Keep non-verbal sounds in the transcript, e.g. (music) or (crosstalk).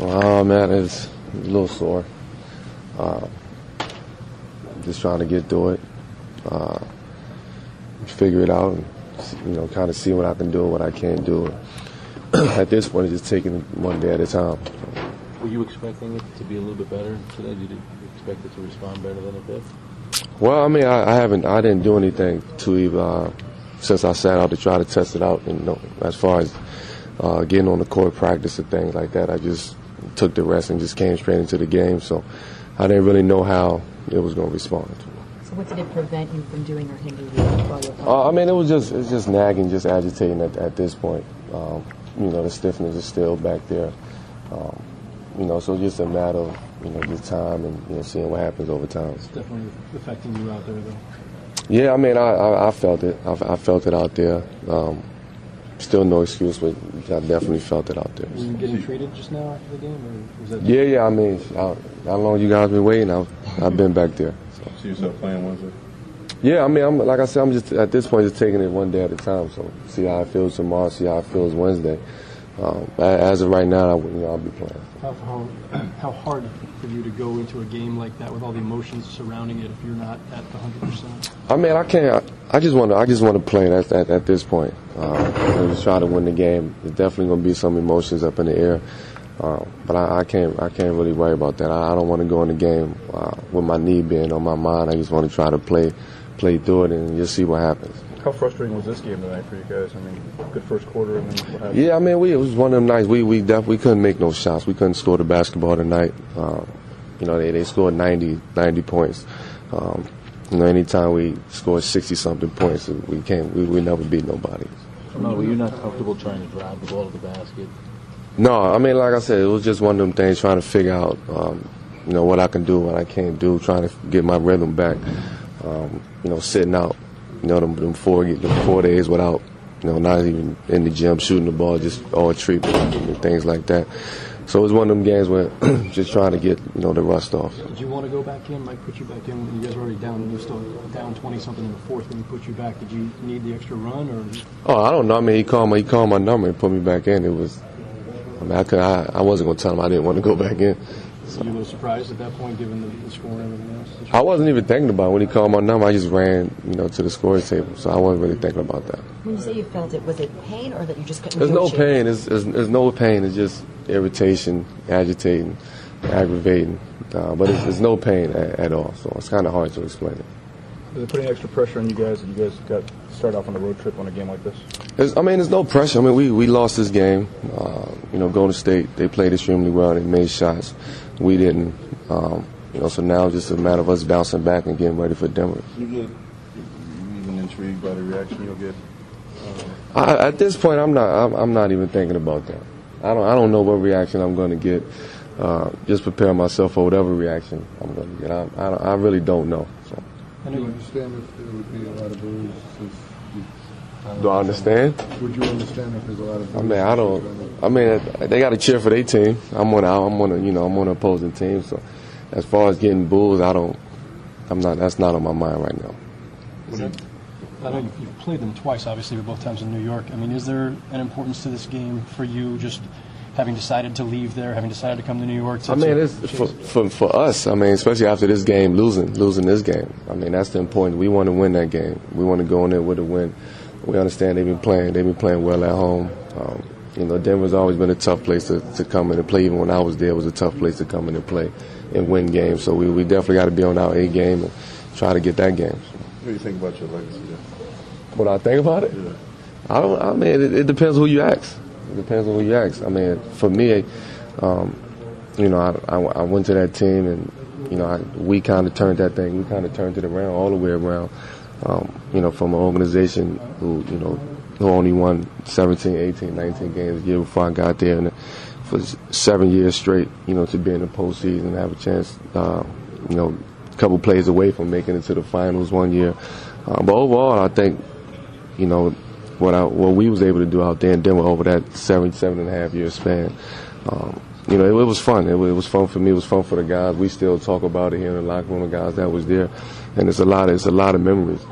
Oh man, it's a little sore. Uh, just trying to get through it, uh, figure it out, and you know, kind of see what I can do and what I can't do. (clears throat) at this point, it's just taking one day at a time. Were you expecting it to be a little bit better today? Did you expect it to respond better than it did? Well, I mean, I, I haven't, I didn't do anything to even uh, since I sat out to try to test it out. And you know, as far as uh, getting on the court, practice and things like that, I just took the rest and just came straight into the game. So I didn't really know how it was going to respond. So what did it prevent you from doing or hinder you while you Uh, I mean, it was just it's just nagging, just agitating at, at this point. Um, you know, the stiffness is still back there. Um, you know, so just a matter of you know just time and you know seeing what happens over time. It's definitely affecting you out there, though. Yeah, I mean, I, I, I felt it. I, I felt it out there. Um, still no excuse, but I definitely felt it out there. Were you getting treated just now after the game, or was that? Yeah, yeah. I mean, how, how long you guys been waiting? I've, I've been back there. So. See yourself playing Wednesday? Yeah, I mean, I'm like I said, I'm just at this point just taking it one day at a time. So see how it feels tomorrow, see how it feels Wednesday. Um, as of right now, I, you know, I'll be playing. How, how, (clears throat) how hard for you to go into a game like that with all the emotions surrounding it if you're not at the hundred percent? I mean, I can't. I just want to. I just want to play. That's at, at this point. Uh, just trying to win the game. There's definitely going to be some emotions up in the air, uh, but I, I can't. I can't really worry about that. I, I don't want to go in the game uh, with my knee being on my mind. I just want to try to play, play through it, and just see what happens. How frustrating was this game tonight for you guys? I mean, good first quarter and then what happened? Yeah, I mean, we, it was one of them nights. We we def- we couldn't make no shots. We couldn't score the basketball tonight. Um, you know, they, they scored 90, 90 points. Um, you know, anytime we score sixty something points, we can't. We, we never beat nobody. No, were you not comfortable trying to drive the ball to the basket? No, I mean, like I said, it was just one of them things. Trying to figure out, um, you know, what I can do, what I can't do. Trying to get my rhythm back. Um, you know, sitting out. You know, them, them four them four days without. You know, not even in the gym shooting the ball, just all treatment and things like that. So it was one of them games where (clears throat) just trying to get you know the rust off. Did you want to go back in? Mike put you back in. You guys were already down. You were still down twenty something in the fourth when he put you back. Did you need the extra run, or Oh, I don't know. I mean, he called my he called my number and put me back in. It was. I mean, I could. I, I wasn't gonna tell him I didn't want to go back in. Were you a little surprised at that point, given the, the score and everything else? I wasn't even thinking about it. when he called my number. I just ran, you know, to the scorers table. So I wasn't really thinking about that. When you say you felt it, was it pain or that you just couldn't There's no pain. There's, there's, there's no pain. It's just irritation, agitating, aggravating. Uh, but it's, there's no pain at, at all. So it's kind of hard to explain it is Does it put any extra pressure on you guys that you guys got start off on a road trip on a game like this? There's, I mean, there's no pressure. I mean, we, we lost this game. Uh, you know, Golden State, they played extremely well. They made shots. We didn't. Um, you know, so now it's just a matter of us bouncing back and getting ready for Denver. You get you even intrigued by the reaction you'll get. I, at this point, I'm not. I'm, I'm not even thinking about that. I don't. I don't know what reaction I'm going to get. Uh, just prepare myself for whatever reaction I'm going to get. I, I, I really don't know. So. I Do you understand if there would be a lot of boos? Since Do I understand? would you understand if there's a lot of? I mean, I don't. I mean, they got to cheer for their team. I'm on. I'm on. A, you know, I'm on an opposing team. So, as far as getting bulls, I don't. I'm not. That's not on my mind right now. I know you've, you've played them twice, obviously, but both times in New York. I mean, is there an importance to this game for you, just having decided to leave there, having decided to come to New York? To, I mean, it's for, for for us. I mean, especially after this game, losing losing this game. I mean, that's the important. We want to win that game. We want to go in there with a win. We understand they've been playing. They've been playing well at home. Um, you know, Denver's always been a tough place to, to come in and play. Even when I was there, it was a tough place to come in and play and win games. So we, we definitely got to be on our A game and try to get that game. What do you think about your legacy? What I think about it? Yeah. I don't. I mean, it, it depends who you ask. It depends on who you ask. I mean, for me, um, you know, I, I, I went to that team, and you know, I, we kind of turned that thing. We kind of turned it around all the way around. Um, you know, from an organization who, you know, who only won 17, 18, 19 games a year before I got there, and for seven years straight, you know, to be in the postseason and have a chance, uh, you know, a couple plays away from making it to the finals one year. Uh, but overall, I think you know, what I, what we was able to do out there in Denver over that seven, seven and a half year span. Um, you know, it, it was fun. It, it was fun for me. It was fun for the guys. We still talk about it here in the locker room. The guys that was there, and it's a lot. It's a lot of memories.